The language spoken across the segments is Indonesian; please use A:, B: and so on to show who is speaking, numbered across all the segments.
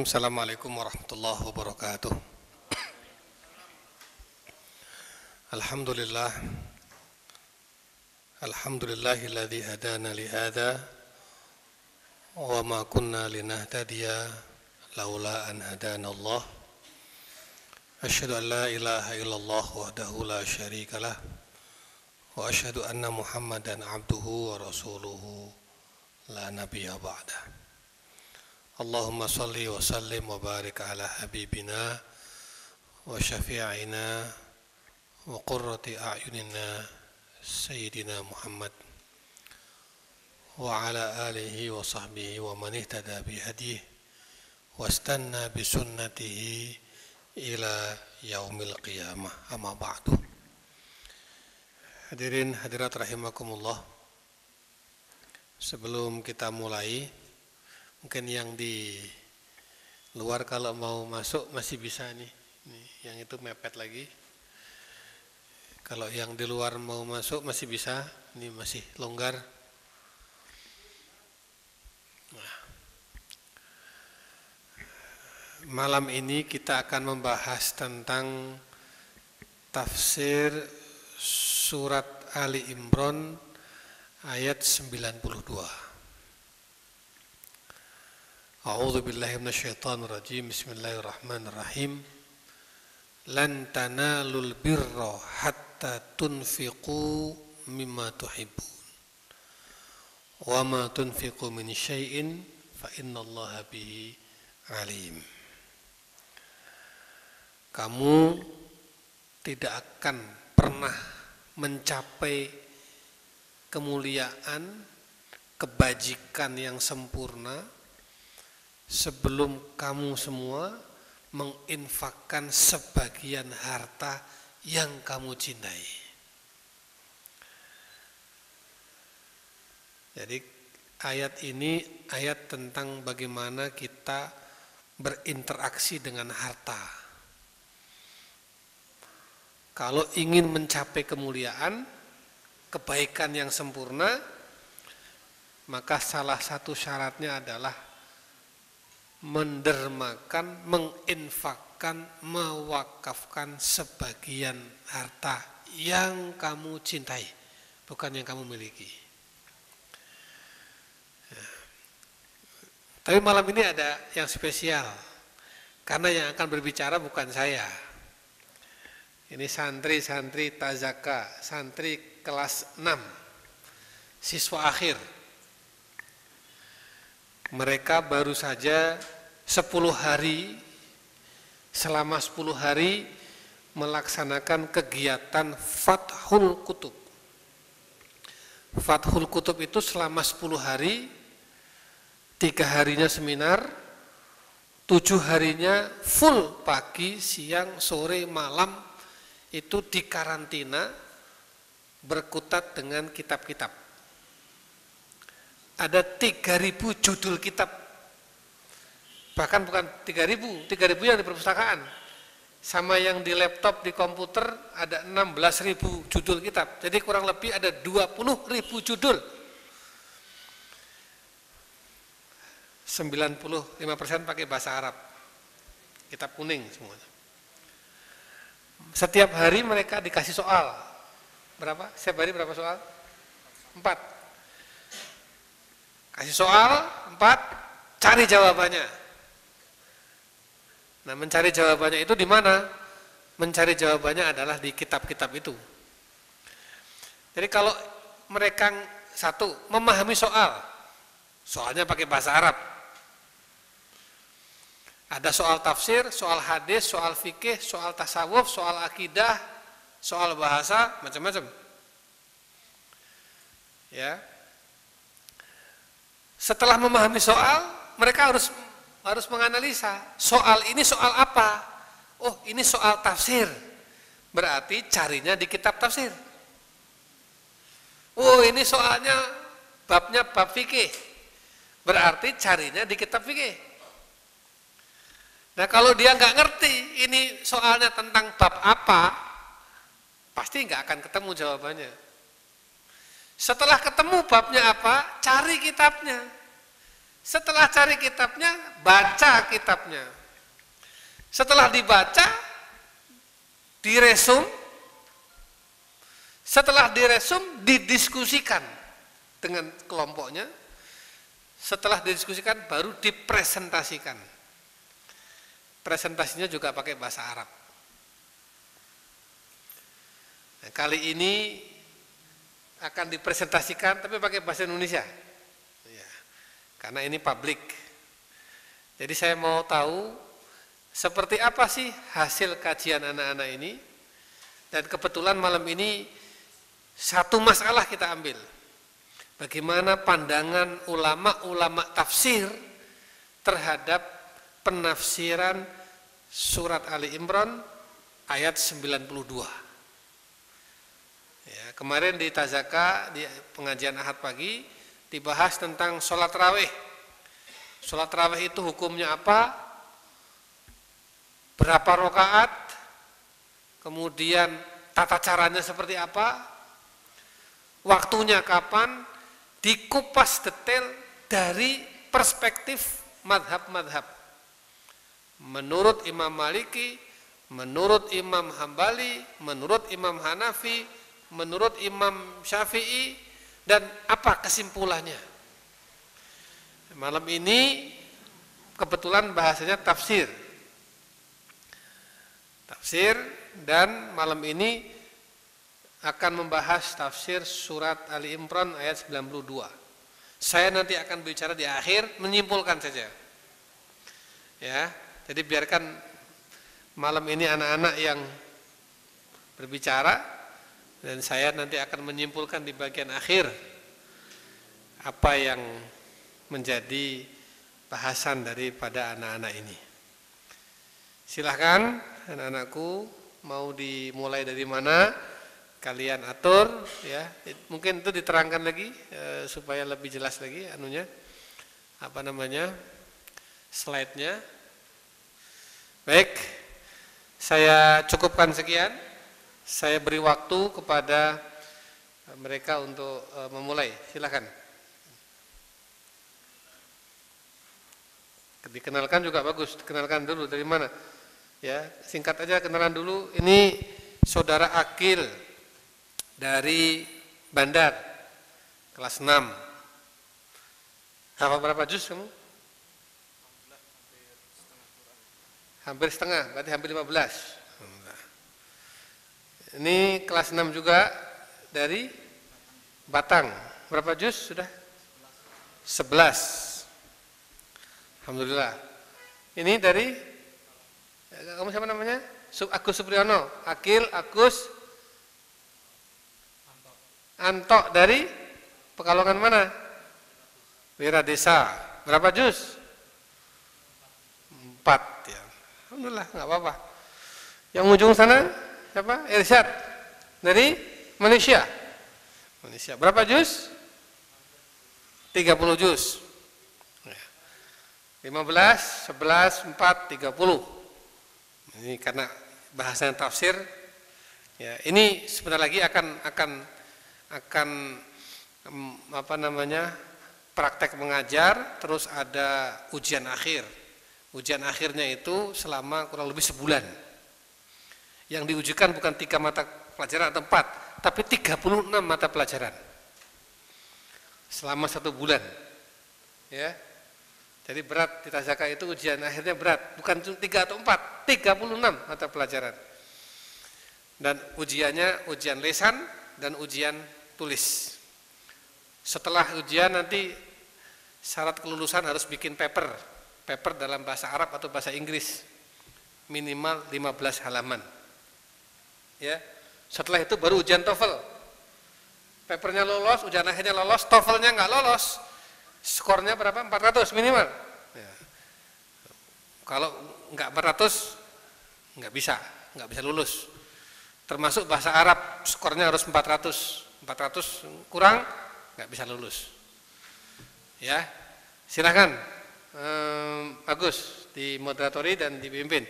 A: الرحيم. السلام عليكم ورحمة الله وبركاته. الحمد لله. الحمد لله الذي هدانا لهذا وما كنا لنهتدي لولا أن هدانا الله. أشهد أن لا إله إلا الله وحده لا شريك له وأشهد أن محمدا عبده ورسوله. لا نبي بعده. اللهم صل وسلم وبارك على حبيبنا وشفيعنا وقرة أعيننا سيدنا محمد وعلى آله وصحبه ومن اهتدى بهديه واستنى بسنته إلى يوم القيامة أما بعد Hadirin hadirat rahimakumullah Sebelum kita mulai Mungkin yang di luar kalau mau masuk masih bisa nih. nih yang itu mepet lagi. Kalau yang di luar mau masuk masih bisa. Ini masih longgar. Nah. Malam ini kita akan membahas tentang tafsir surat Ali Imran ayat 92. A'udzu billahi minasyaitonir rajim. Bismillahirrahmanirrahim. Lan tanalul birra hatta tunfiqu mimma tuhibun. Wa ma tunfiqu min syai'in fa inna innallaha bihi alim. Kamu tidak akan pernah mencapai kemuliaan, kebajikan yang sempurna sebelum kamu semua menginfakkan sebagian harta yang kamu cintai. Jadi ayat ini ayat tentang bagaimana kita berinteraksi dengan harta. Kalau ingin mencapai kemuliaan, kebaikan yang sempurna, maka salah satu syaratnya adalah mendermakan, menginfakkan, mewakafkan sebagian harta yang kamu cintai, bukan yang kamu miliki. Ya. Tapi malam ini ada yang spesial, karena yang akan berbicara bukan saya. Ini santri-santri tazaka, santri kelas 6, siswa akhir mereka baru saja 10 hari selama 10 hari melaksanakan kegiatan Fathul Kutub. Fathul Kutub itu selama 10 hari, tiga harinya seminar, tujuh harinya full pagi, siang, sore, malam itu di karantina berkutat dengan kitab-kitab ada 3000 judul kitab. Bahkan bukan 3000, 3000 yang di perpustakaan. Sama yang di laptop, di komputer ada 16.000 judul kitab. Jadi kurang lebih ada 20.000 judul. 95% pakai bahasa Arab. Kitab kuning semua. Setiap hari mereka dikasih soal. Berapa? Setiap hari berapa soal? Empat Kasih soal, empat, cari jawabannya. Nah, mencari jawabannya itu di mana? Mencari jawabannya adalah di kitab-kitab itu. Jadi kalau mereka satu memahami soal, soalnya pakai bahasa Arab. Ada soal tafsir, soal hadis, soal fikih, soal tasawuf, soal akidah, soal bahasa, macam-macam. Ya, setelah memahami soal, mereka harus harus menganalisa soal ini soal apa. Oh, ini soal tafsir. Berarti carinya di kitab tafsir. Oh, ini soalnya babnya bab fikih. Berarti carinya di kitab fikih. Nah, kalau dia nggak ngerti ini soalnya tentang bab apa, pasti nggak akan ketemu jawabannya. Setelah ketemu babnya apa, cari kitabnya. Setelah cari kitabnya, baca kitabnya. Setelah dibaca, diresum. Setelah diresum, didiskusikan dengan kelompoknya. Setelah didiskusikan, baru dipresentasikan. Presentasinya juga pakai bahasa Arab. Nah, kali ini akan dipresentasikan tapi pakai bahasa Indonesia. Ya, karena ini publik. Jadi saya mau tahu seperti apa sih hasil kajian anak-anak ini. Dan kebetulan malam ini satu masalah kita ambil. Bagaimana pandangan ulama-ulama tafsir terhadap penafsiran surat Ali Imran ayat 92. Ya, kemarin di Tazaka di pengajian Ahad pagi dibahas tentang sholat raweh. Sholat raweh itu hukumnya apa? Berapa rokaat? Kemudian tata caranya seperti apa? Waktunya kapan? Dikupas detail dari perspektif madhab-madhab. Menurut Imam Maliki, menurut Imam Hambali, menurut Imam Hanafi, menurut Imam Syafi'i dan apa kesimpulannya. Malam ini kebetulan bahasanya tafsir. Tafsir dan malam ini akan membahas tafsir surat Ali Imran ayat 92. Saya nanti akan bicara di akhir menyimpulkan saja. Ya, jadi biarkan malam ini anak-anak yang berbicara dan saya nanti akan menyimpulkan di bagian akhir apa yang menjadi bahasan daripada anak-anak ini. Silahkan anak-anakku mau dimulai dari mana kalian atur ya. Mungkin itu diterangkan lagi e, supaya lebih jelas lagi anunya. Apa namanya? Slide-nya. Baik saya cukupkan sekian saya beri waktu kepada mereka untuk uh, memulai. Silakan. Dikenalkan juga bagus. Dikenalkan dulu dari mana? Ya, singkat aja kenalan dulu. Ini saudara Akil dari Bandar kelas 6. Hafal berapa juz kamu? Hampir setengah, berarti hampir 15. Ini kelas 6 juga dari Batang. Berapa juz sudah? 11. Alhamdulillah. Ini dari kamu siapa namanya? Agus Supriyono. Akil Agus Anto dari Pekalongan mana? Wira Desa. Berapa juz? Empat ya. Alhamdulillah, nggak apa-apa. Yang ujung sana siapa? Irsyad dari Malaysia. Malaysia. Berapa juz? 30 juz. 15, 11, 4, 30. Ini karena bahasanya tafsir. Ya, ini sebentar lagi akan akan akan apa namanya? praktek mengajar, terus ada ujian akhir. Ujian akhirnya itu selama kurang lebih sebulan. Yang diujikan bukan tiga mata pelajaran atau empat, tapi 36 mata pelajaran. Selama satu bulan. Ya. Jadi berat di Tazaka itu ujian akhirnya berat, bukan tiga atau empat, 36 mata pelajaran. Dan ujiannya ujian lesan dan ujian tulis. Setelah ujian nanti syarat kelulusan harus bikin paper, paper dalam bahasa Arab atau bahasa Inggris minimal 15 halaman ya. Setelah itu baru ujian TOEFL. Papernya lolos ujian akhirnya lolos TOEFLnya nggak lolos. Skornya berapa? 400 minimal. Ya. kalau nggak 400 nggak bisa nggak bisa lulus. Termasuk bahasa Arab skornya harus 400 400 kurang nggak bisa lulus. Ya. Silahkan um, Agus dimoderatori dan dipimpin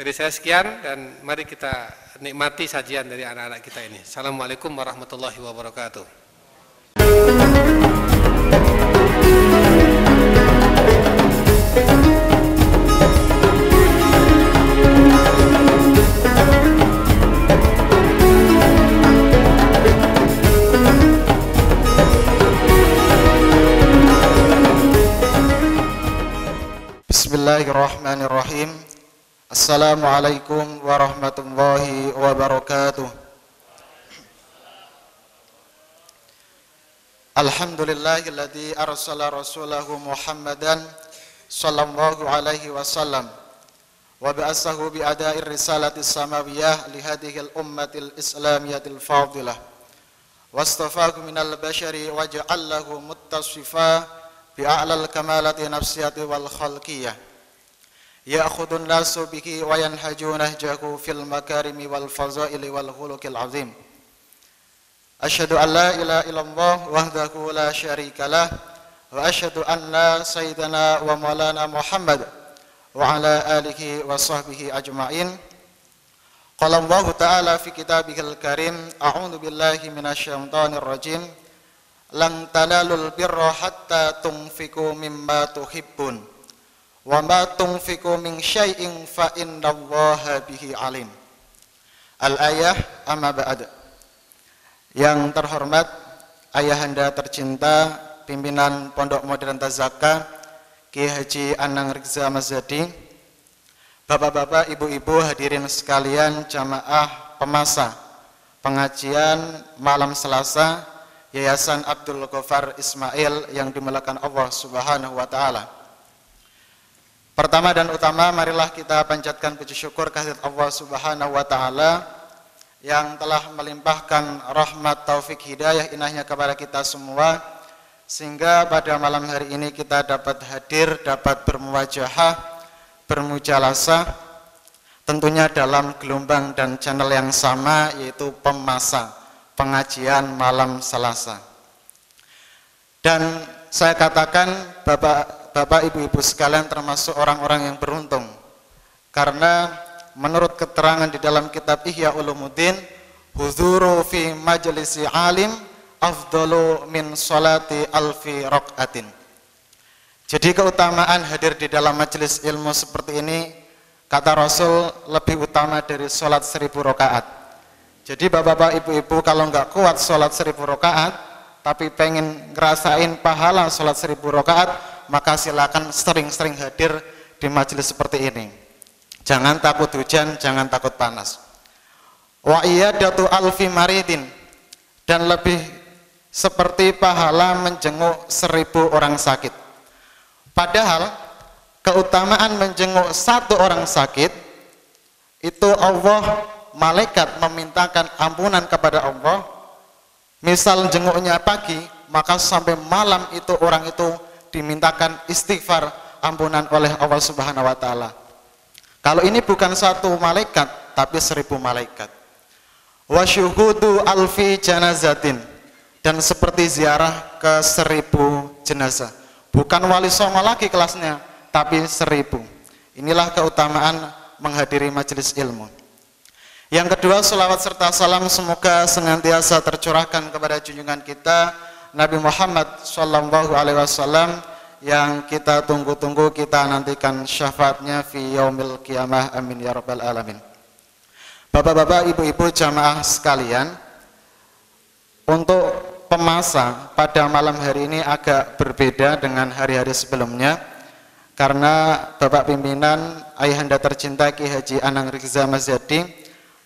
A: dari saya sekian dan mari kita nikmati sajian dari anak-anak kita ini. Assalamualaikum warahmatullahi wabarakatuh.
B: Assalamualaikum warahmatullahi wabarakatuh. Alhamdulillahilladzi arsala rasulahu Muhammadan sallallahu alaihi wasallam wa ba'athahu bi ada'ir risalati samawiyah li hadhihi al-ummatil islamiyatil fadilah. Wastafahu minal bashari wa ja'allahu muttasifa bi a'lal kamalati nafsiyati wal khalqiyah يأخذ الناس به وينهج نهجه في المكارم والفضائل والخلق العظيم أشهد أن لا إله إلا الله وحده لا شريك له وأشهد أن سيدنا ومولانا محمد وعلى آله وصحبه أجمعين قال الله تعالى في كتابه الكريم أعوذ بالله من الشيطان الرجيم لن تنالوا البر حتى تنفقوا مما تحبون wa ma tunfiqu min syai'in fa innallaha bihi alim. Al ayah amma ba'd. Yang terhormat ayahanda tercinta pimpinan Pondok Modern Tazaka Ki Haji Anang Rizza Mazadi. Bapak-bapak, ibu-ibu hadirin sekalian jamaah pemasa pengajian malam Selasa Yayasan Abdul Ghaffar Ismail yang dimulakan Allah Subhanahu wa taala. Pertama dan utama marilah kita panjatkan puji syukur kehadirat Allah Subhanahu wa taala yang telah melimpahkan rahmat taufik hidayah inahnya kepada kita semua sehingga pada malam hari ini kita dapat hadir, dapat bermuwajahah, bermujalasah tentunya dalam gelombang dan channel yang sama yaitu pemasa pengajian malam Selasa. Dan saya katakan Bapak Bapak Ibu-ibu sekalian termasuk orang-orang yang beruntung. Karena menurut keterangan di dalam kitab Ihya Ulumuddin, huzuru fi majlisi alim afdalu min salati alfi raqatin. Jadi keutamaan hadir di dalam majelis ilmu seperti ini kata Rasul lebih utama dari sholat seribu rakaat. Jadi bapak-bapak ibu-ibu kalau nggak kuat sholat seribu rakaat tapi pengen ngerasain pahala sholat seribu rakaat maka silakan sering-sering hadir di majelis seperti ini. Jangan takut hujan, jangan takut panas. Wa iyadatu alfi maridin dan lebih seperti pahala menjenguk seribu orang sakit. Padahal keutamaan menjenguk satu orang sakit itu Allah malaikat memintakan ampunan kepada Allah. Misal jenguknya pagi, maka sampai malam itu orang itu dimintakan istighfar ampunan oleh Allah Subhanahu wa taala. Kalau ini bukan satu malaikat tapi seribu malaikat. Wa alfi janazatin dan seperti ziarah ke seribu jenazah. Bukan wali songo lagi kelasnya, tapi seribu. Inilah keutamaan menghadiri majelis ilmu. Yang kedua, salawat serta salam semoga senantiasa tercurahkan kepada junjungan kita Nabi Muhammad Shallallahu Alaihi Wasallam yang kita tunggu-tunggu kita nantikan syafaatnya fi yaumil kiamah amin ya rabbal alamin. Bapak-bapak, ibu-ibu jamaah sekalian, untuk pemasa pada malam hari ini agak berbeda dengan hari-hari sebelumnya karena Bapak pimpinan Ayahanda tercinta Ki Haji Anang Rizza Mazadi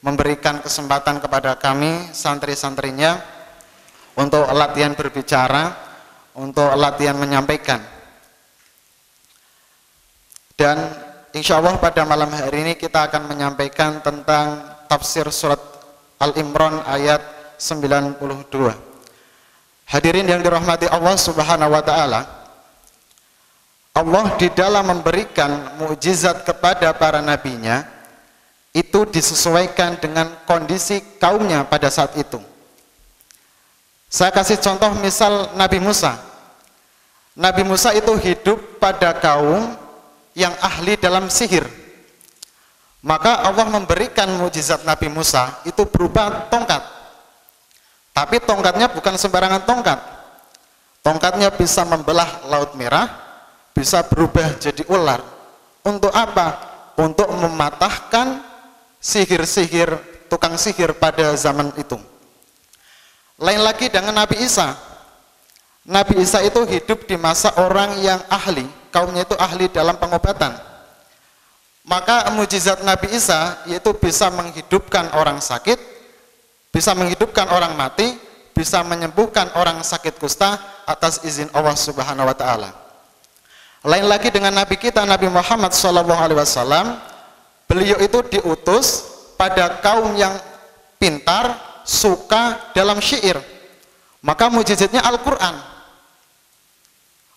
B: memberikan kesempatan kepada kami santri-santrinya untuk latihan berbicara, untuk latihan menyampaikan. Dan insya Allah pada malam hari ini kita akan menyampaikan tentang tafsir surat Al-Imran ayat 92. Hadirin yang dirahmati Allah Subhanahu wa taala, Allah di dalam memberikan mukjizat kepada para nabinya itu disesuaikan dengan kondisi kaumnya pada saat itu. Saya kasih contoh misal Nabi Musa. Nabi Musa itu hidup pada kaum yang ahli dalam sihir. Maka Allah memberikan mujizat Nabi Musa itu berupa tongkat. Tapi tongkatnya bukan sembarangan tongkat. Tongkatnya bisa membelah laut merah, bisa berubah jadi ular. Untuk apa? Untuk mematahkan sihir-sihir tukang sihir pada zaman itu. Lain lagi dengan Nabi Isa. Nabi Isa itu hidup di masa orang yang ahli, kaumnya itu ahli dalam pengobatan. Maka mujizat Nabi Isa yaitu bisa menghidupkan orang sakit, bisa menghidupkan orang mati, bisa menyembuhkan orang sakit kusta atas izin Allah Subhanahu wa taala. Lain lagi dengan nabi kita Nabi Muhammad sallallahu alaihi wasallam, beliau itu diutus pada kaum yang pintar, suka dalam syair. Maka mujizatnya Al-Qur'an.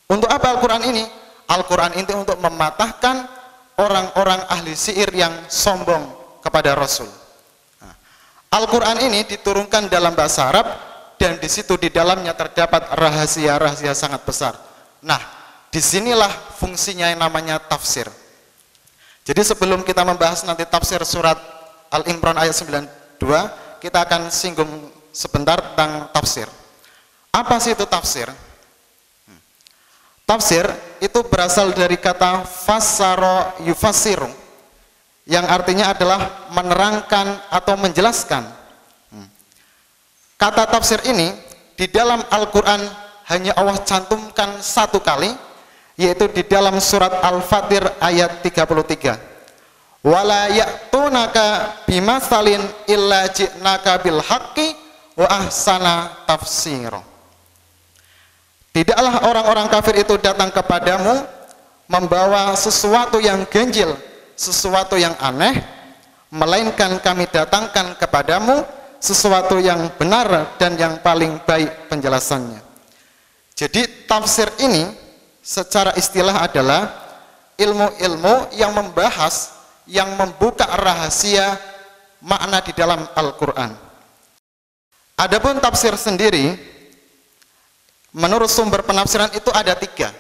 B: Untuk apa Al-Qur'an ini? Al-Qur'an ini untuk mematahkan orang-orang ahli syair yang sombong kepada Rasul. Nah, Al-Quran ini diturunkan dalam bahasa Arab dan di situ di dalamnya terdapat rahasia-rahasia sangat besar. Nah, di sinilah fungsinya yang namanya tafsir. Jadi sebelum kita membahas nanti tafsir surat Al-Imran ayat 92, kita akan singgung sebentar tentang tafsir. Apa sih itu tafsir? Hmm. Tafsir itu berasal dari kata fasaro yufasiru yang artinya adalah menerangkan atau menjelaskan. Hmm. Kata tafsir ini di dalam Al-Quran hanya Allah cantumkan satu kali yaitu di dalam surat Al-Fatir ayat 33 wala ya'tunaka bimasalin illa ji'naka bil haqqi wa ahsana tafsir tidaklah orang-orang kafir itu datang kepadamu membawa sesuatu yang ganjil sesuatu yang aneh melainkan kami datangkan kepadamu sesuatu yang benar dan yang paling baik penjelasannya. Jadi tafsir ini secara istilah adalah ilmu-ilmu yang membahas yang membuka rahasia makna di dalam Al-Qur'an. Adapun tafsir sendiri menurut sumber penafsiran itu ada tiga.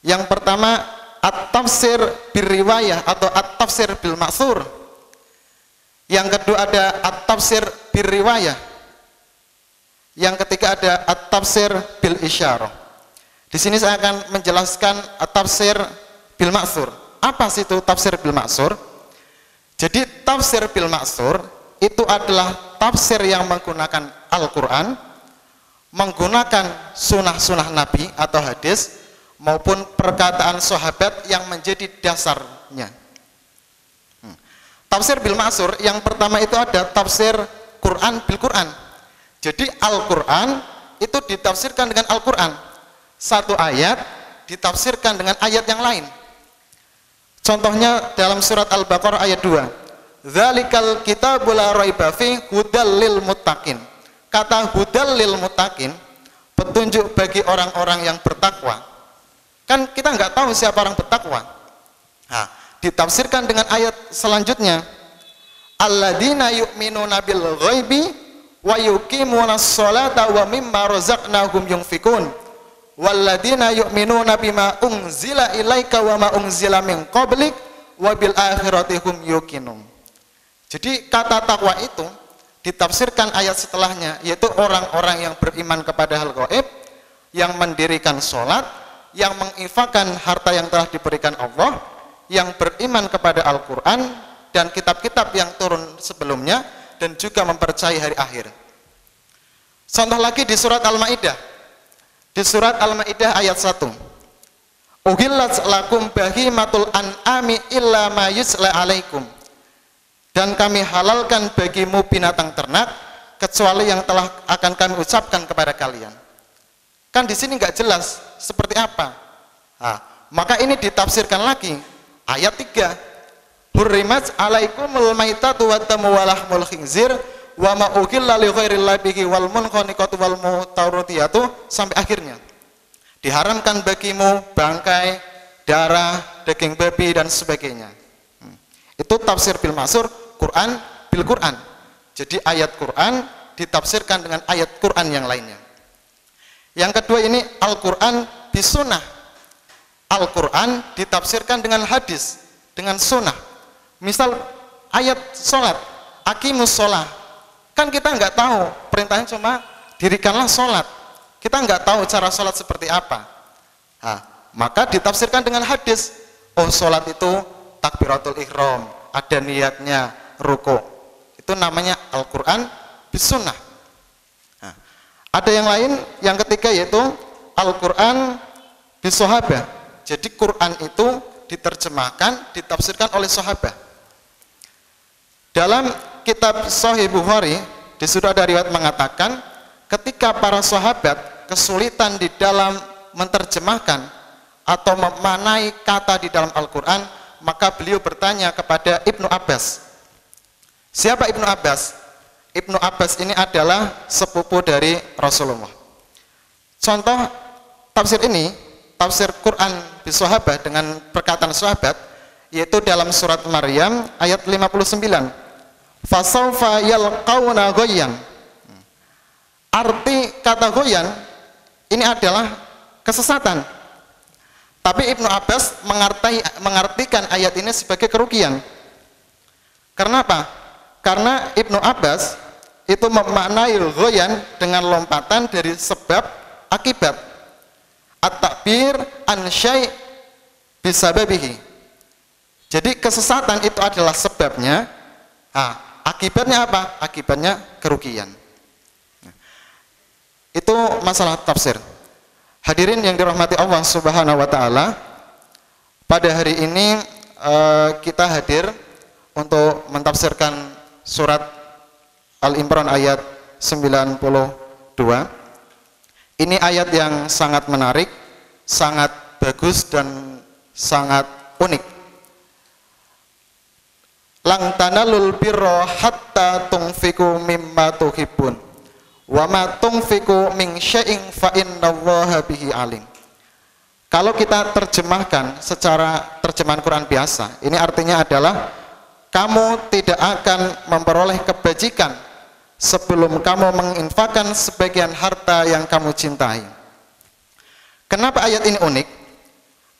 B: Yang pertama at-tafsir birriwayah atau at-tafsir bil maksur. Yang kedua ada at-tafsir birriwayah. Yang ketiga ada at-tafsir bil isyarah. Di sini saya akan menjelaskan tafsir bil maksur. Apa sih itu tafsir bil maksur? Jadi tafsir bil maksur itu adalah tafsir yang menggunakan Al-Quran, menggunakan sunnah-sunnah Nabi atau hadis, maupun perkataan sahabat yang menjadi dasarnya. Hmm. Tafsir bil maksur yang pertama itu ada tafsir Quran bil Quran. Jadi Al-Quran itu ditafsirkan dengan Al-Quran satu ayat ditafsirkan dengan ayat yang lain. Contohnya dalam surat Al-Baqarah ayat 2. Dzalikal kitabul la raiba fi hudal lil muttaqin. Kata hudal lil muttaqin petunjuk bagi orang-orang yang bertakwa. Kan kita nggak tahu siapa orang bertakwa. Nah, ditafsirkan dengan ayat selanjutnya. Alladzina yu'minuna bil ghaibi wa yuqimunas sholata wa mimma razaqnahum yunfikun walladzina yu'minuna bima unzila ilaika wa ma unzila min qablik wa bil akhirati hum yuqinun. Jadi kata takwa itu ditafsirkan ayat setelahnya yaitu orang-orang yang beriman kepada hal gaib, yang mendirikan sholat, yang menginfakkan harta yang telah diberikan Allah, yang beriman kepada Al-Qur'an dan kitab-kitab yang turun sebelumnya dan juga mempercayai hari akhir. Contoh lagi di surat Al-Maidah di surat Al-Maidah ayat 1. Uhillat lakum bahimatul an'ami illa ma yusla alaikum. Dan kami halalkan bagimu binatang ternak kecuali yang telah akan kami ucapkan kepada kalian. Kan di sini nggak jelas seperti apa. Nah, maka ini ditafsirkan lagi ayat 3. Hurrimat alaikumul maitatu wa damu walahmul khinzir wa ma uhilla li ghairillahi bihi wal munkhaniqatu wal mutawratiyatu sampai akhirnya. Diharamkan bagimu bangkai, darah, daging babi dan sebagainya. Hmm. Itu tafsir bil masur, Quran bil Quran. Jadi ayat Quran ditafsirkan dengan ayat Quran yang lainnya. Yang kedua ini Al-Quran bisunnah. Al-Quran ditafsirkan dengan hadis, dengan sunnah. Misal ayat sholat, akimus sholat, Kan kita nggak tahu, perintahnya cuma dirikanlah sholat. Kita nggak tahu cara sholat seperti apa. Nah, maka ditafsirkan dengan hadis. Oh, sholat itu takbiratul ihram, ada niatnya ruku. Itu namanya Al-Qur'an bisunnah. Nah, ada yang lain, yang ketiga yaitu Al-Qur'an bisohabah. Jadi Quran itu diterjemahkan, ditafsirkan oleh sahabat. Dalam kitab Sahih Bukhari, di sudah ada riwayat mengatakan, ketika para sahabat kesulitan di dalam menerjemahkan atau memanai kata di dalam Al-Quran, maka beliau bertanya kepada Ibnu Abbas. Siapa Ibnu Abbas? Ibnu Abbas ini adalah sepupu dari Rasulullah. Contoh tafsir ini, tafsir Quran di sahabat dengan perkataan sahabat, yaitu dalam surat Maryam ayat 59. Fasaufa yalqauna goyan. Arti kata goyan ini adalah kesesatan. Tapi Ibnu Abbas mengarti, mengartikan ayat ini sebagai kerugian. Karena apa? Karena Ibnu Abbas itu memaknai goyan dengan lompatan dari sebab akibat. At-takbir an syai' bisababihi. Jadi kesesatan itu adalah sebabnya. Nah, akibatnya apa? Akibatnya kerugian. Nah, itu masalah tafsir. Hadirin yang dirahmati Allah Subhanahu wa taala, pada hari ini uh, kita hadir untuk mentafsirkan surat Al-Imran ayat 92. Ini ayat yang sangat menarik, sangat bagus dan sangat unik. Lang tanalul birra hatta tungfiku mimma tuhibbun wa ma tunfiqu min syai'in fa innallaha bihi alim. Kalau kita terjemahkan secara terjemahan Quran biasa, ini artinya adalah kamu tidak akan memperoleh kebajikan sebelum kamu menginfakkan sebagian harta yang kamu cintai. Kenapa ayat ini unik?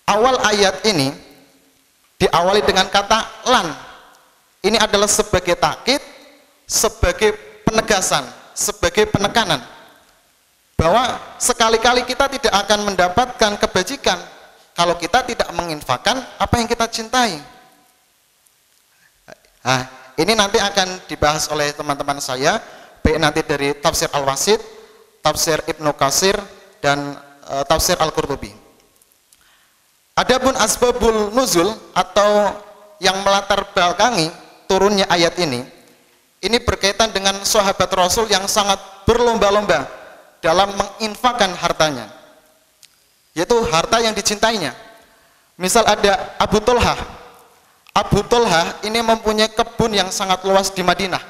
B: Awal ayat ini diawali dengan kata lan. Ini adalah sebagai takkit, sebagai penegasan sebagai penekanan bahwa sekali-kali kita tidak akan mendapatkan kebajikan kalau kita tidak menginfakkan apa yang kita cintai. Nah, ini nanti akan dibahas oleh teman-teman saya, baik nanti dari tafsir Al-Wasid, tafsir Ibnu Kasir, dan e, tafsir Al-Qurtubi. Adapun asbabul nuzul atau yang melatar belakangi turunnya ayat ini, ini berkaitan dengan sahabat Rasul yang sangat berlomba-lomba dalam menginfakkan hartanya. Yaitu harta yang dicintainya. Misal ada Abu Tulha. Abu Tulha ini mempunyai kebun yang sangat luas di Madinah.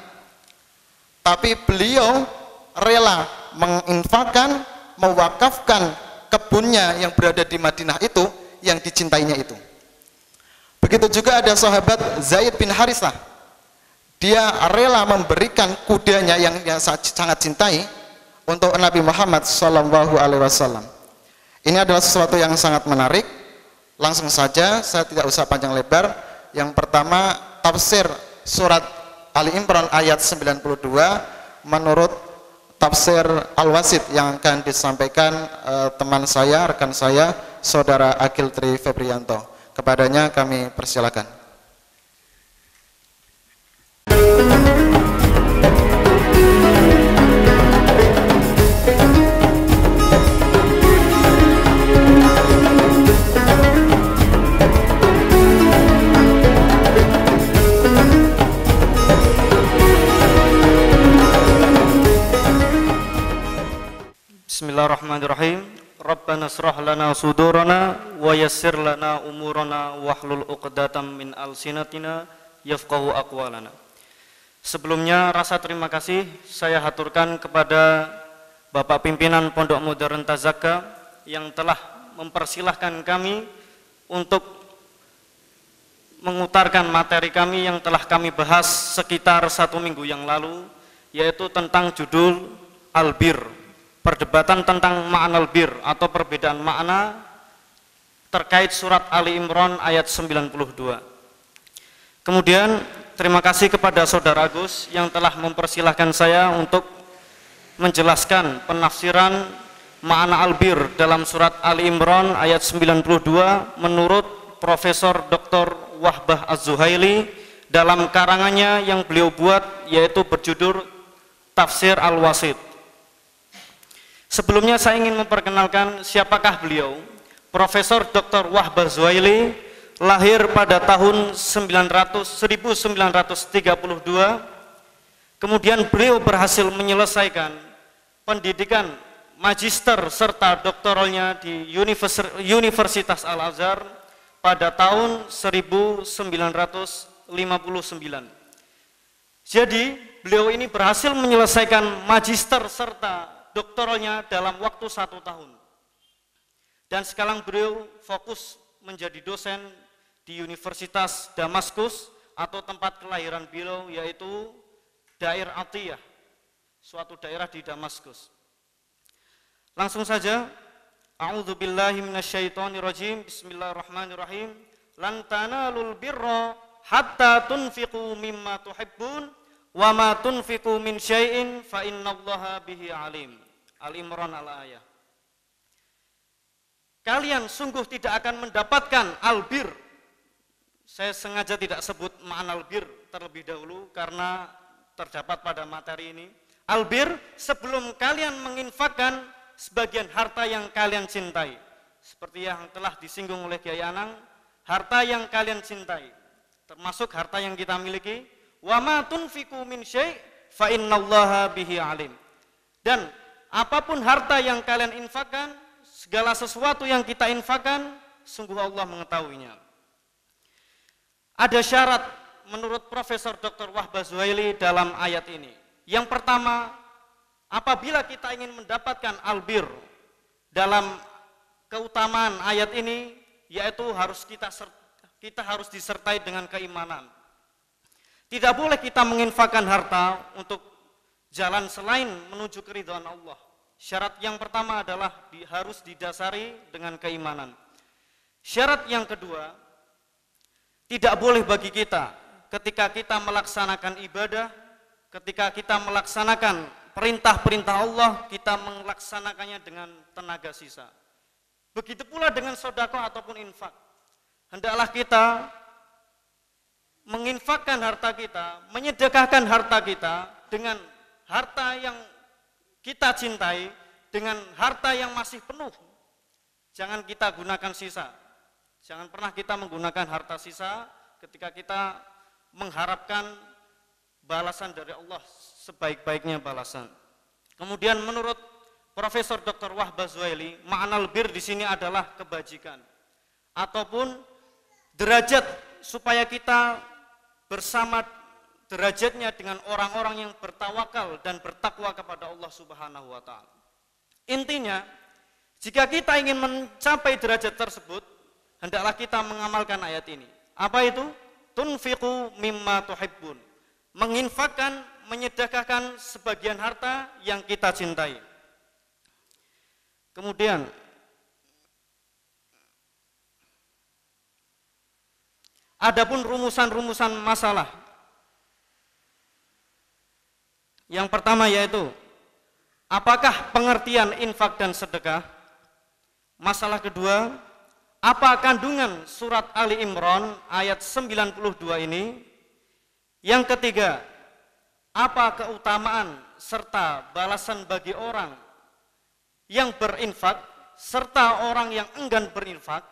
B: Tapi beliau rela menginfakkan, mewakafkan kebunnya yang berada di Madinah itu yang dicintainya itu. Begitu juga ada sahabat Zaid bin Harisah dia rela memberikan kudanya yang dia sangat cintai untuk Nabi Muhammad Shallallahu Alaihi Wasallam. Ini adalah sesuatu yang sangat menarik. Langsung saja, saya tidak usah panjang lebar. Yang pertama, tafsir surat Ali Imran ayat 92 menurut tafsir Al-Wasid yang akan disampaikan uh, teman saya, rekan saya, saudara Akil Tri Febrianto. Kepadanya kami persilakan.
C: Bismillahirrahmanirrahim. Rabbana srah lana sudurana wa yassir lana umurana wahlul 'uqdatam min alsinatina yafqahu aqwalana. Sebelumnya rasa terima kasih saya haturkan kepada Bapak pimpinan Pondok Modern Tazaka yang telah mempersilahkan kami untuk mengutarkan materi kami yang telah kami bahas sekitar satu minggu yang lalu yaitu tentang judul Albir perdebatan tentang makna albir atau perbedaan makna terkait surat Ali Imran ayat 92 kemudian terima kasih kepada saudara Agus yang telah mempersilahkan saya untuk menjelaskan penafsiran makna albir dalam surat Ali Imran ayat 92 menurut Profesor Dr. Wahbah Az-Zuhaili dalam karangannya yang beliau buat yaitu berjudul Tafsir Al-Wasit. Sebelumnya saya ingin memperkenalkan siapakah beliau. Profesor Dr. Wahbah Zuhaili lahir pada tahun 900, 1932 kemudian beliau berhasil menyelesaikan pendidikan magister serta doktoralnya di Universitas Al-Azhar pada tahun 1959 jadi beliau ini berhasil menyelesaikan magister serta doktoralnya dalam waktu satu tahun dan sekarang beliau fokus menjadi dosen di Universitas Damaskus atau tempat kelahiran beliau yaitu Dair Atiyah, suatu daerah di Damaskus. Langsung saja, A'udzu billahi minasyaitonir rajim. Bismillahirrahmanirrahim. Lan tanalul birra hatta tunfiqu mimma tuhibbun wa ma tunfiqu min syai'in fa innallaha bihi alim. Al-Imran al-ayah. Kalian sungguh tidak akan mendapatkan albir saya sengaja tidak sebut makna albir terlebih dahulu karena terdapat pada materi ini. Albir sebelum kalian menginfakkan sebagian harta yang kalian cintai. Seperti yang telah disinggung oleh Kiai Anang, harta yang kalian cintai termasuk harta yang kita miliki. Wa ma tunfiqu min syai' fa bihi alim. Dan apa pun harta yang kalian infakkan, segala sesuatu yang kita infakkan, sungguh Allah mengetahuinya. Ada syarat menurut Profesor Dr. Wahbah Zuhaili dalam ayat ini. Yang pertama, apabila kita ingin mendapatkan albir dalam keutamaan ayat ini, yaitu harus kita kita harus disertai dengan keimanan. Tidak boleh kita menginfakkan harta untuk jalan selain menuju keridhaan Allah. Syarat yang pertama adalah di, harus didasari dengan keimanan. Syarat yang kedua, tidak boleh bagi kita ketika kita melaksanakan ibadah, ketika kita melaksanakan perintah-perintah Allah, kita melaksanakannya dengan tenaga sisa. Begitu pula dengan sodako ataupun infak. Hendaklah kita menginfakkan harta kita, menyedekahkan harta kita dengan harta yang kita cintai, dengan harta yang masih penuh. Jangan kita gunakan sisa. Jangan pernah kita menggunakan harta sisa ketika kita mengharapkan balasan dari Allah sebaik-baiknya balasan. Kemudian menurut Profesor Dr. Wahbah Zuhaili, makna bir di sini adalah kebajikan ataupun derajat supaya kita bersama derajatnya dengan orang-orang yang bertawakal dan bertakwa kepada Allah Subhanahu wa taala. Intinya, jika kita ingin mencapai derajat tersebut, hendaklah kita mengamalkan ayat ini. Apa itu? Tunfiqu mimma tuhibbun. Menginfakkan, menyedekahkan sebagian harta yang kita cintai. Kemudian Adapun rumusan-rumusan masalah. Yang pertama yaitu apakah pengertian infak dan sedekah? Masalah kedua, apa kandungan surat Ali Imran ayat 92 ini? Yang ketiga, apa keutamaan serta balasan bagi orang yang berinfak serta orang yang enggan berinfak?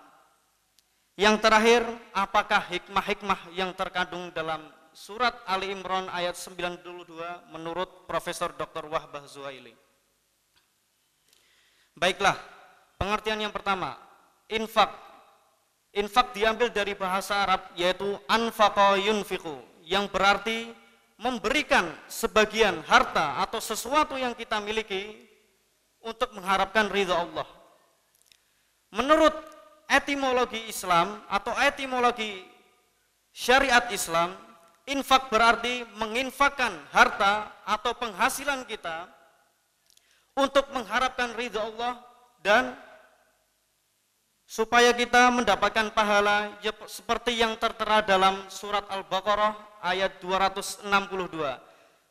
C: Yang terakhir, apakah hikmah-hikmah yang terkandung dalam surat Ali Imran ayat 92 menurut Profesor Dr. Wahbah Zuhaili? Baiklah, pengertian yang pertama, infak Infak diambil dari bahasa Arab yaitu anfaqa yunfiqu yang berarti memberikan sebagian harta atau sesuatu yang kita miliki untuk mengharapkan ridha Allah. Menurut etimologi Islam atau etimologi syariat Islam, infak berarti menginfakkan harta atau penghasilan kita untuk mengharapkan ridha Allah dan supaya kita mendapatkan pahala seperti yang tertera dalam surat Al-Baqarah ayat 262.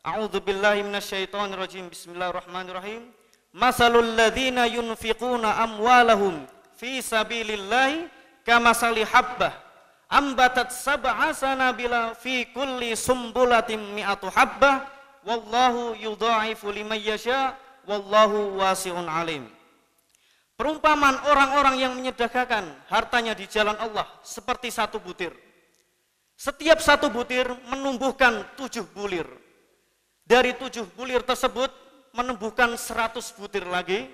C: A'udzu billahi minasyaitonir rajim. Bismillahirrahmanirrahim. masalul ladzina yunfiquna amwalahum fi sabilillahi kamasali habbah ambatat sab'a sanabila fi kulli sumbulatin mi'atu habbah wallahu yudha'ifu liman yasha wallahu wasi'un alim Perumpamaan orang-orang yang menyedekahkan hartanya di jalan Allah seperti satu butir. Setiap satu butir menumbuhkan tujuh bulir. Dari tujuh bulir tersebut menumbuhkan seratus butir lagi.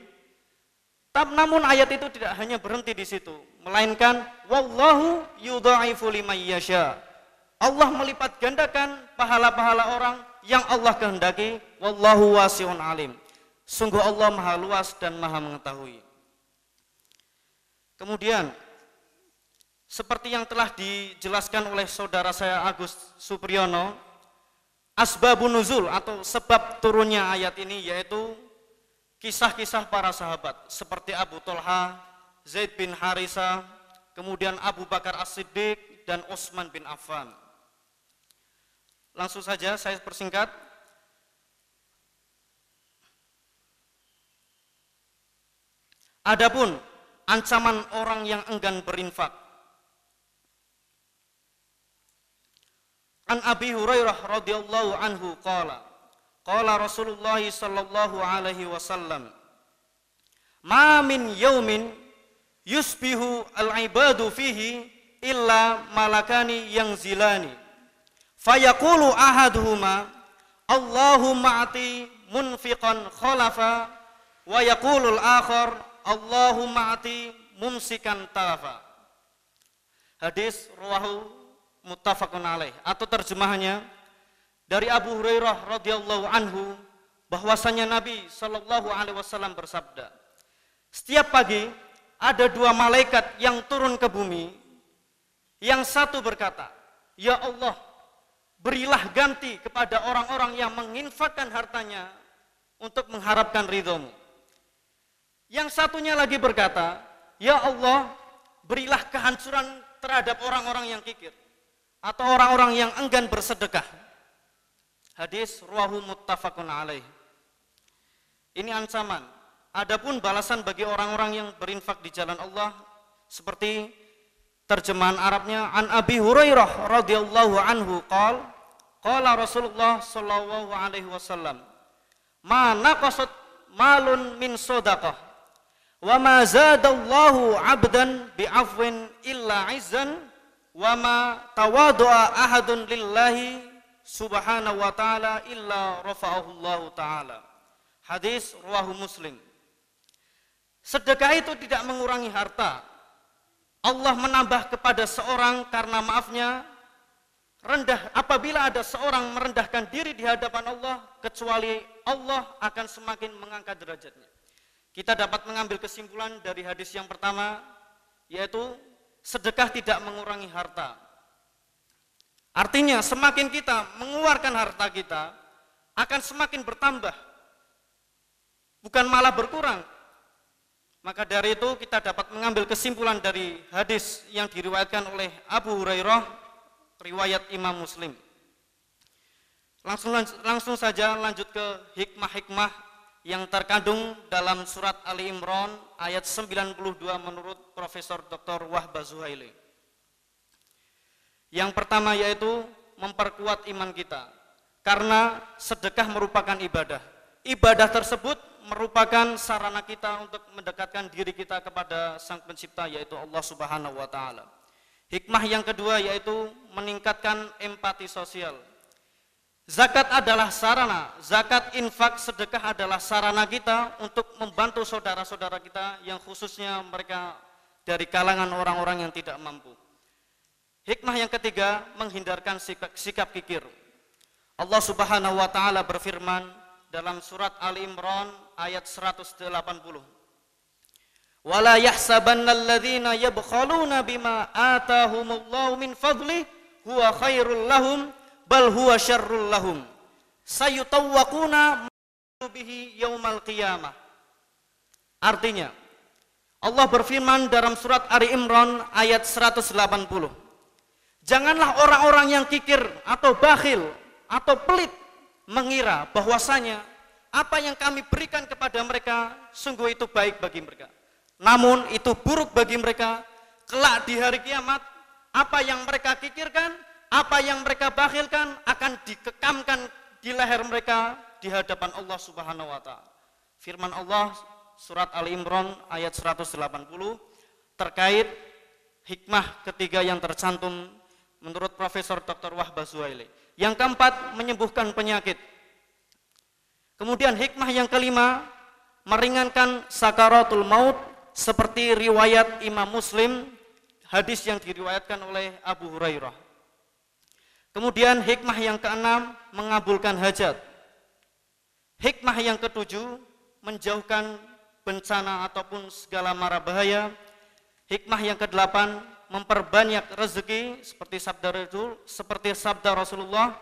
C: Namun ayat itu tidak hanya berhenti di situ, melainkan wallahu yudha'ifu liman yasha. Allah melipat gandakan pahala-pahala orang yang Allah kehendaki, wallahu wasi'un alim. Sungguh Allah Maha luas dan Maha mengetahui. Kemudian seperti yang telah dijelaskan oleh saudara saya Agus Supriyono, asbabun nuzul atau sebab turunnya ayat ini yaitu kisah-kisah para sahabat seperti Abu Talha, Zaid bin Harisa, kemudian Abu Bakar As-Siddiq dan Utsman bin Affan. Langsung saja saya persingkat. Adapun ancaman orang yang enggan berinfak. An Abi Hurairah radhiyallahu anhu qala qala Rasulullah sallallahu alaihi wasallam Ma min yaumin yusbihu al-ibadu fihi illa malakani yang zilani fayaqulu ahaduhuma Allahumma ati munfiqan khalafa wa yaqulul akhar Allahumma ati mumsikan talafa. Hadis ruwahu muttafaqun alaih atau terjemahannya dari Abu Hurairah radhiyallahu anhu bahwasanya Nabi Shallallahu alaihi wasallam bersabda, setiap pagi ada dua malaikat yang turun ke bumi. Yang satu berkata, "Ya Allah, berilah ganti kepada orang-orang yang menginfakkan hartanya untuk mengharapkan ridhomu. Yang satunya lagi berkata, Ya Allah, berilah kehancuran terhadap orang-orang yang kikir. Atau orang-orang yang enggan bersedekah. Hadis ruahu muttafaqun alaih. Ini ancaman. Adapun balasan bagi orang-orang yang berinfak di jalan Allah seperti terjemahan Arabnya an Abi Hurairah radhiyallahu anhu qal qala Rasulullah sallallahu alaihi wasallam ma naqasat malun min sadaqah Wa ma zadallahu 'abdan bi'afwin illa 'izzan wa ma tawadu'a ahadun lillahi subhanahu wa ta'ala illa rafa'ahu Allah ta'ala. Hadis ruahu Muslim. Sedekah itu tidak mengurangi harta. Allah menambah kepada seorang karena maafnya rendah apabila ada seorang merendahkan diri di hadapan Allah kecuali Allah akan semakin mengangkat derajatnya. Kita dapat mengambil kesimpulan dari hadis yang pertama, yaitu sedekah tidak mengurangi harta. Artinya semakin kita mengeluarkan harta kita, akan semakin bertambah. Bukan malah berkurang. Maka dari itu kita dapat mengambil kesimpulan dari hadis yang diriwayatkan oleh Abu Hurairah, riwayat Imam Muslim. Langsung langsung saja lanjut ke hikmah-hikmah yang terkandung dalam surat Ali Imran ayat 92 menurut Profesor Dr. Wahbah Zuhaili. Yang pertama yaitu memperkuat iman kita. Karena sedekah merupakan ibadah. Ibadah tersebut merupakan sarana kita untuk mendekatkan diri kita kepada Sang Pencipta yaitu Allah Subhanahu wa taala. Hikmah yang kedua yaitu meningkatkan empati sosial Zakat adalah sarana, zakat infak sedekah adalah sarana kita untuk membantu saudara-saudara kita yang khususnya mereka dari kalangan orang-orang yang tidak mampu. Hikmah yang ketiga, menghindarkan sikap, sikap kikir. Allah Subhanahu wa taala berfirman dalam surat Ali Imran ayat 180. Wala yahsabanna alladhina yabkhaluna bima atahumullahu min fadlih huwa khairul lahum bal huwa syarrul lahum. Sayutawwaquna bihi yaumal qiyamah. Artinya Allah berfirman dalam surat Ali Imran ayat 180 janganlah orang-orang yang kikir atau bakhil atau pelit mengira bahwasanya apa yang kami berikan kepada mereka sungguh itu baik bagi mereka. Namun itu buruk bagi mereka kelak di hari kiamat apa yang mereka kikirkan, apa yang mereka bakhilkan akan dikekamkan di leher mereka di hadapan Allah Subhanahu wa taala. Firman Allah surat Ali Imran ayat 180 terkait hikmah ketiga yang tercantum menurut Profesor Dr. Wahbah Zuhaili. Yang keempat, menyembuhkan penyakit. Kemudian hikmah yang kelima, meringankan sakaratul maut seperti riwayat Imam Muslim, hadis yang diriwayatkan oleh Abu Hurairah. Kemudian hikmah yang keenam, mengabulkan hajat. Hikmah yang ketujuh, menjauhkan bencana ataupun segala mara bahaya. Hikmah yang kedelapan, memperbanyak rezeki seperti sabda Rasul, seperti sabda Rasulullah,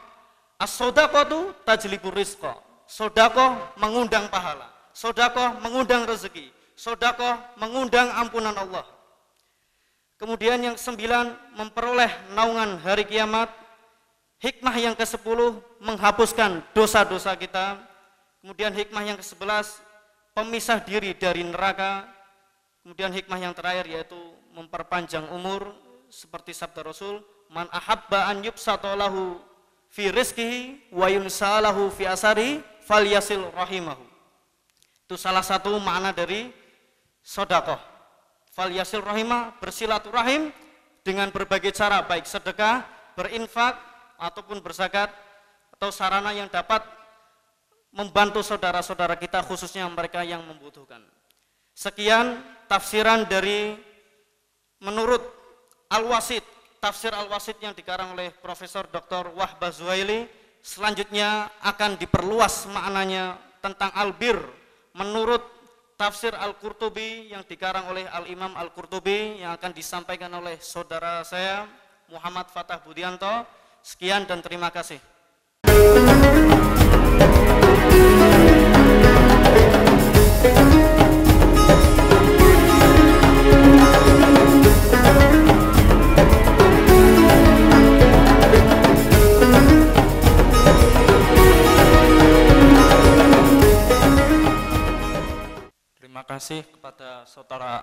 C: as-sodaqatu tajlibur rizqa. Sodakoh mengundang pahala. Sodakoh mengundang rezeki. Sodakoh mengundang ampunan Allah. Kemudian yang sembilan, memperoleh naungan hari kiamat. Hikmah yang ke sepuluh, menghapuskan dosa-dosa kita. Kemudian hikmah yang ke sebelas, pemisah diri dari neraka. Kemudian hikmah yang terakhir yaitu memperpanjang umur seperti sabda Rasul, man ahabba an yubsatalahu fi rizqihi wa yunsalahu fi asari falyasil rahimahu. Itu salah satu makna dari sodakoh. Falyasil rahimah bersilaturahim dengan berbagai cara baik sedekah, berinfak ataupun berzakat atau sarana yang dapat membantu saudara-saudara kita khususnya mereka yang membutuhkan. Sekian tafsiran dari menurut Al-Wasid, tafsir Al-Wasid yang dikarang oleh Profesor Dr. Wahbah Zuhaili, selanjutnya akan diperluas maknanya tentang albir menurut tafsir Al-Qurtubi yang dikarang oleh Al-Imam Al-Qurtubi yang akan disampaikan oleh saudara saya Muhammad Fatah Budianto. Sekian dan terima kasih.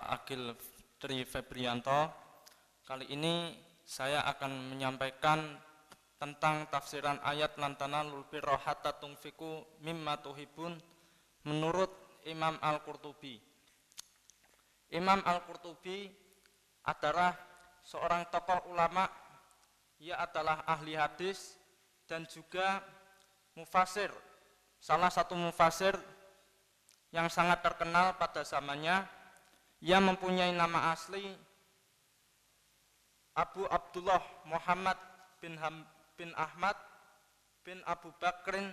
D: Agil Tri Febrianto. Kali ini saya akan menyampaikan tentang tafsiran ayat lantana lulbi rohata tungfiku mimma tuhibun menurut Imam Al-Qurtubi. Imam Al-Qurtubi adalah seorang tokoh ulama, ia adalah ahli hadis dan juga mufasir. Salah satu mufasir yang sangat terkenal pada zamannya ia mempunyai nama asli Abu Abdullah Muhammad bin, Ham, bin Ahmad bin Abu Bakrin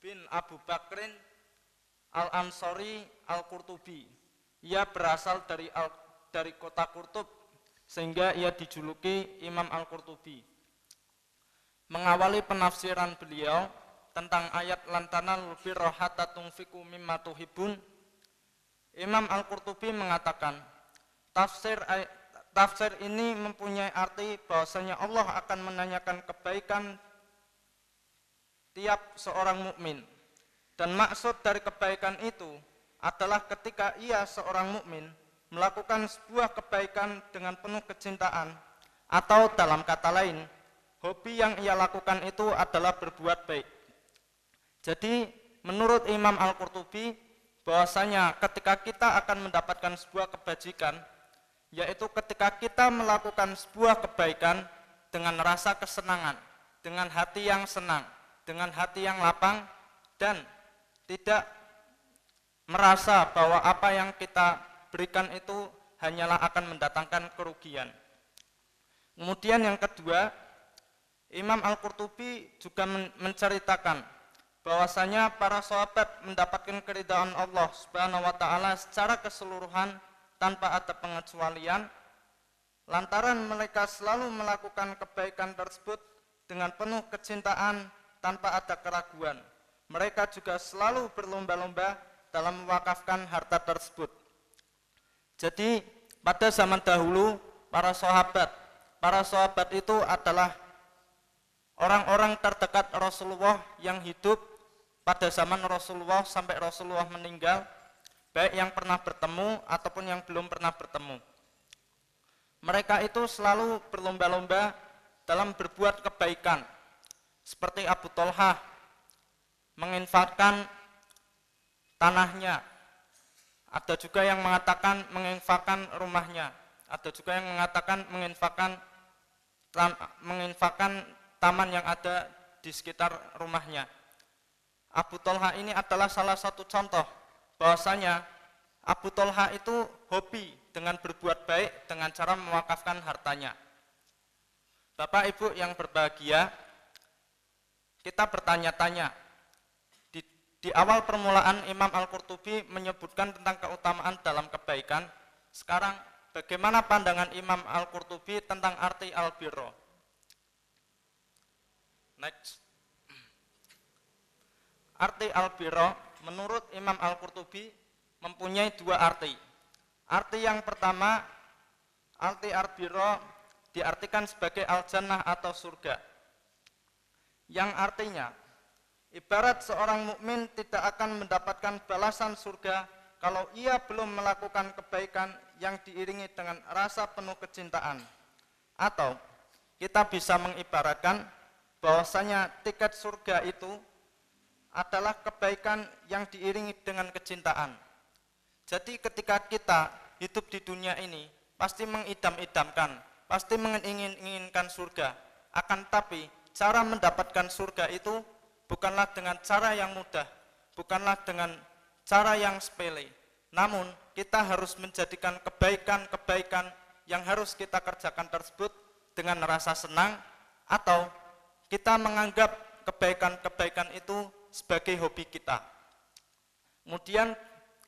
D: bin Abu Bakrin Al-Ansori Al-Qurtubi. Ia berasal dari Al, dari kota Kurtub sehingga ia dijuluki Imam Al-Qurtubi. Mengawali penafsiran beliau, tentang ayat lantanal birrohata tungfiku mimma tuhibun Imam Al-Qurtubi mengatakan tafsir tafsir ini mempunyai arti bahwasanya Allah akan menanyakan kebaikan tiap seorang mukmin. Dan maksud dari kebaikan itu adalah ketika ia seorang mukmin melakukan sebuah kebaikan dengan penuh kecintaan atau dalam kata lain hobi yang ia lakukan itu adalah berbuat baik. Jadi menurut Imam Al-Qurtubi bahwasanya ketika kita akan mendapatkan sebuah kebajikan yaitu ketika kita melakukan sebuah kebaikan dengan rasa kesenangan, dengan hati yang senang, dengan hati yang lapang dan tidak merasa bahwa apa yang kita berikan itu hanyalah akan mendatangkan kerugian. Kemudian yang kedua, Imam Al-Qurtubi juga menceritakan bahwasanya para sahabat mendapatkan keridhaan Allah Subhanahu wa taala secara keseluruhan tanpa ada pengecualian lantaran mereka selalu melakukan kebaikan tersebut dengan penuh kecintaan tanpa ada keraguan. Mereka juga selalu berlomba-lomba dalam mewakafkan harta tersebut. Jadi pada zaman dahulu para sahabat, para sahabat itu adalah orang-orang terdekat Rasulullah yang hidup pada zaman Rasulullah sampai Rasulullah meninggal, baik yang pernah bertemu ataupun yang belum pernah bertemu. Mereka itu selalu berlomba-lomba dalam berbuat kebaikan, seperti Abu Tolhah menginfakkan tanahnya, ada juga yang mengatakan menginfakkan rumahnya, ada juga yang mengatakan menginfakkan menginfakkan taman yang ada di sekitar rumahnya. Abu Tolha ini adalah salah satu contoh bahwasanya Abu Tolha itu hobi dengan berbuat baik dengan cara mewakafkan hartanya. Bapak Ibu yang berbahagia, kita bertanya-tanya. Di, di awal permulaan Imam Al-Qurtubi menyebutkan tentang keutamaan dalam kebaikan. Sekarang bagaimana pandangan Imam Al-Qurtubi tentang arti al-birro? Next. Arti al-birro menurut Imam Al-Qurtubi mempunyai dua arti. Arti yang pertama, arti al-birro diartikan sebagai al-jannah atau surga. Yang artinya, ibarat seorang mukmin tidak akan mendapatkan balasan surga kalau ia belum melakukan kebaikan yang diiringi dengan rasa penuh kecintaan. Atau kita bisa mengibaratkan bahwasanya tiket surga itu adalah kebaikan yang diiringi dengan kecintaan. Jadi ketika kita hidup di dunia ini pasti mengidam-idamkan, pasti menginginkan surga. Akan tapi cara mendapatkan surga itu bukanlah dengan cara yang mudah, bukanlah dengan cara yang sepele. Namun kita harus menjadikan kebaikan-kebaikan yang harus kita kerjakan tersebut dengan rasa senang atau kita menganggap kebaikan-kebaikan itu sebagai hobi kita. Kemudian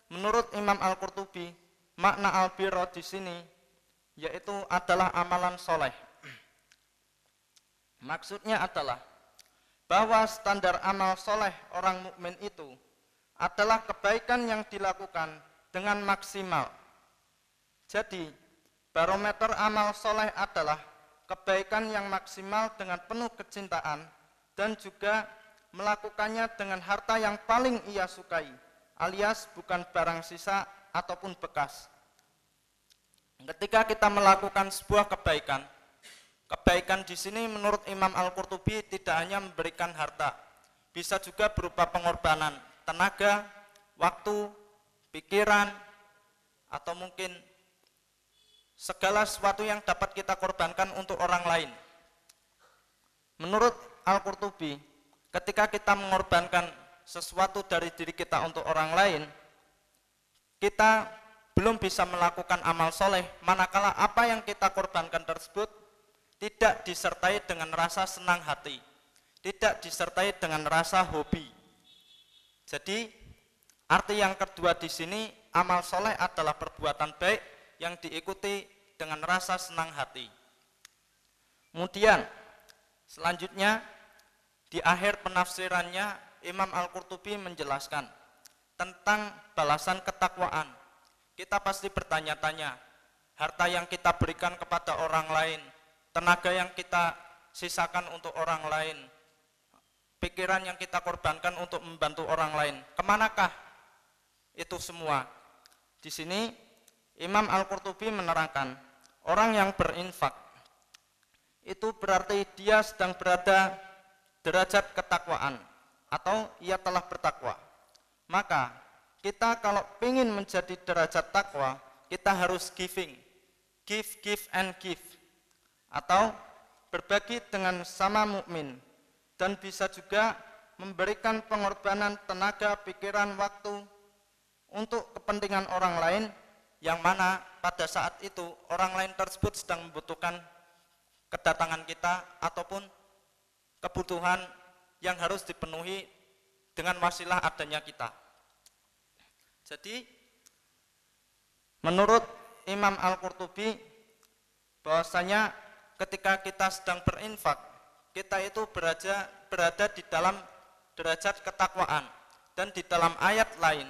D: menurut Imam Al-Qurtubi, makna al-birra di sini yaitu adalah amalan soleh. Maksudnya adalah bahwa standar amal soleh orang mukmin itu adalah kebaikan yang dilakukan dengan maksimal. Jadi, barometer amal soleh adalah kebaikan yang maksimal dengan penuh kecintaan dan juga melakukannya dengan harta yang paling ia sukai alias bukan barang sisa ataupun bekas ketika kita melakukan sebuah kebaikan kebaikan di sini menurut Imam Al-Qurtubi tidak hanya memberikan harta bisa juga berupa pengorbanan tenaga waktu pikiran atau mungkin segala sesuatu yang dapat kita korbankan untuk orang lain. Menurut Al-Qurtubi, ketika kita mengorbankan sesuatu dari diri kita untuk orang lain, kita belum bisa melakukan amal soleh, manakala apa yang kita korbankan tersebut tidak disertai dengan rasa senang hati, tidak disertai dengan rasa hobi. Jadi, arti yang kedua di sini, amal soleh adalah perbuatan baik yang diikuti dengan rasa senang hati. Kemudian selanjutnya di akhir penafsirannya Imam Al-Qurtubi menjelaskan tentang balasan ketakwaan. Kita pasti bertanya-tanya, harta yang kita berikan kepada orang lain, tenaga yang kita sisakan untuk orang lain, pikiran yang kita korbankan untuk membantu orang lain, ke manakah itu semua? Di sini Imam Al-Qurtubi menerangkan, orang yang berinfak itu berarti dia sedang berada derajat ketakwaan atau ia telah bertakwa. Maka kita kalau ingin menjadi derajat takwa, kita harus giving. Give, give and give. Atau berbagi dengan sama mukmin dan bisa juga memberikan pengorbanan tenaga, pikiran, waktu untuk kepentingan orang lain yang mana pada saat itu orang lain tersebut sedang membutuhkan kedatangan kita ataupun kebutuhan yang harus dipenuhi dengan wasilah adanya kita. Jadi menurut Imam Al-Qurtubi bahwasanya ketika kita sedang berinfak, kita itu berada berada di dalam derajat ketakwaan dan di dalam ayat lain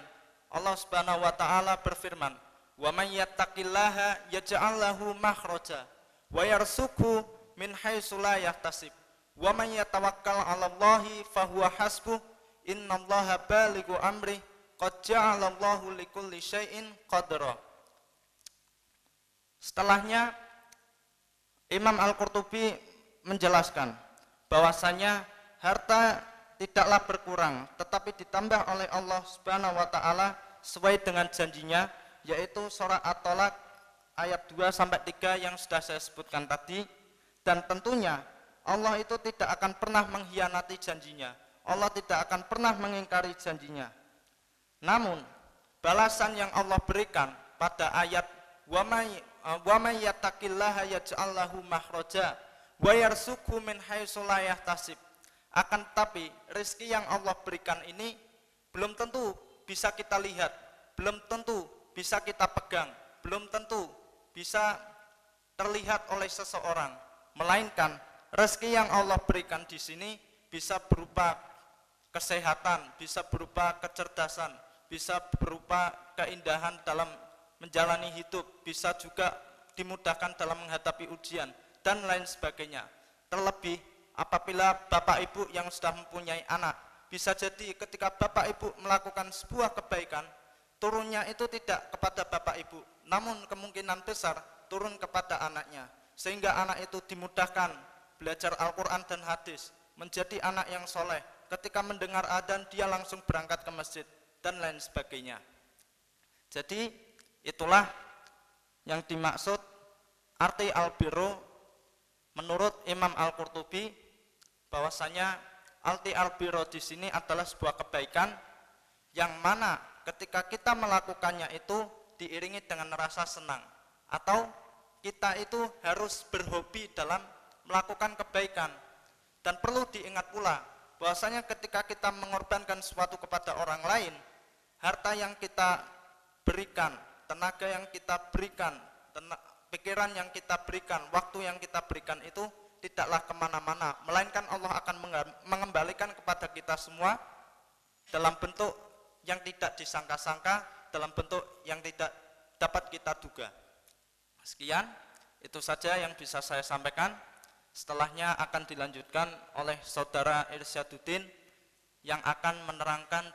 D: Allah Subhanahu wa taala berfirman wa may yattaqillaha yaj'al lahu makhraja wa yarsuqhu min haitsu la yahtasib wa man yatawakkal 'ala Allahi fahuwa hasbuh innallaha balighu amri qad ja'alallahu likulli syai'in qadra. Setelahnya Imam Al-Qurtubi menjelaskan bahwasanya harta tidaklah berkurang tetapi ditambah oleh Allah Subhanahu wa taala sesuai dengan janjinya yaitu surah At-Talaq ayat 2 sampai 3 yang sudah saya sebutkan tadi. Dan tentunya Allah itu tidak akan pernah mengkhianati janjinya. Allah tidak akan pernah mengingkari janjinya. Namun balasan yang Allah berikan pada ayat wa may may yattaqillaha yaj'al lahu makhraja wa min akan tetapi rezeki yang Allah berikan ini belum tentu bisa kita lihat belum tentu bisa kita pegang belum tentu bisa terlihat oleh seseorang. Melainkan rezeki yang Allah berikan di sini bisa berupa kesehatan bisa berupa kecerdasan bisa berupa keindahan dalam menjalani hidup bisa juga dimudahkan dalam menghadapi ujian dan lain sebagainya. Terlebih apabila bapak ibu yang sudah mempunyai anak bisa jadi ketika bapak ibu melakukan sebuah kebaikan turunnya itu tidak kepada bapak ibu namun kemungkinan besar turun kepada anaknya sehingga anak itu dimudahkan belajar Al-Quran dan hadis menjadi anak yang soleh. Ketika mendengar adzan dia langsung berangkat ke masjid dan lain sebagainya. Jadi itulah yang dimaksud arti al-birru. Menurut Imam Al-Qurtubi bahwasanya arti al-birru di sini adalah sebuah kebaikan yang mana ketika kita melakukannya itu diiringi dengan rasa senang atau kita itu harus berhobi dalam melakukan kebaikan dan perlu diingat pula bahwasanya ketika kita mengorbankan sesuatu kepada orang lain harta yang kita berikan tenaga yang kita berikan pikiran yang kita berikan waktu yang kita berikan itu tidaklah ke mana-mana melainkan Allah akan mengembalikan kepada kita semua dalam bentuk yang tidak disangka-sangka dalam bentuk yang tidak dapat kita duga. Sekian, itu saja yang bisa saya sampaikan. Setelahnya akan dilanjutkan oleh saudara Irsyaduddin yang akan menerangkan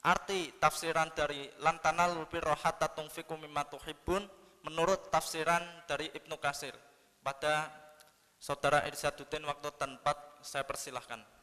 D: arti tafsiran dari lantanal birra hatta tunfiqu mimma tuhibbun menurut tafsiran dari Ibnu Kasir. Pada saudara Irsyaduddin waktu tempat saya persilahkan.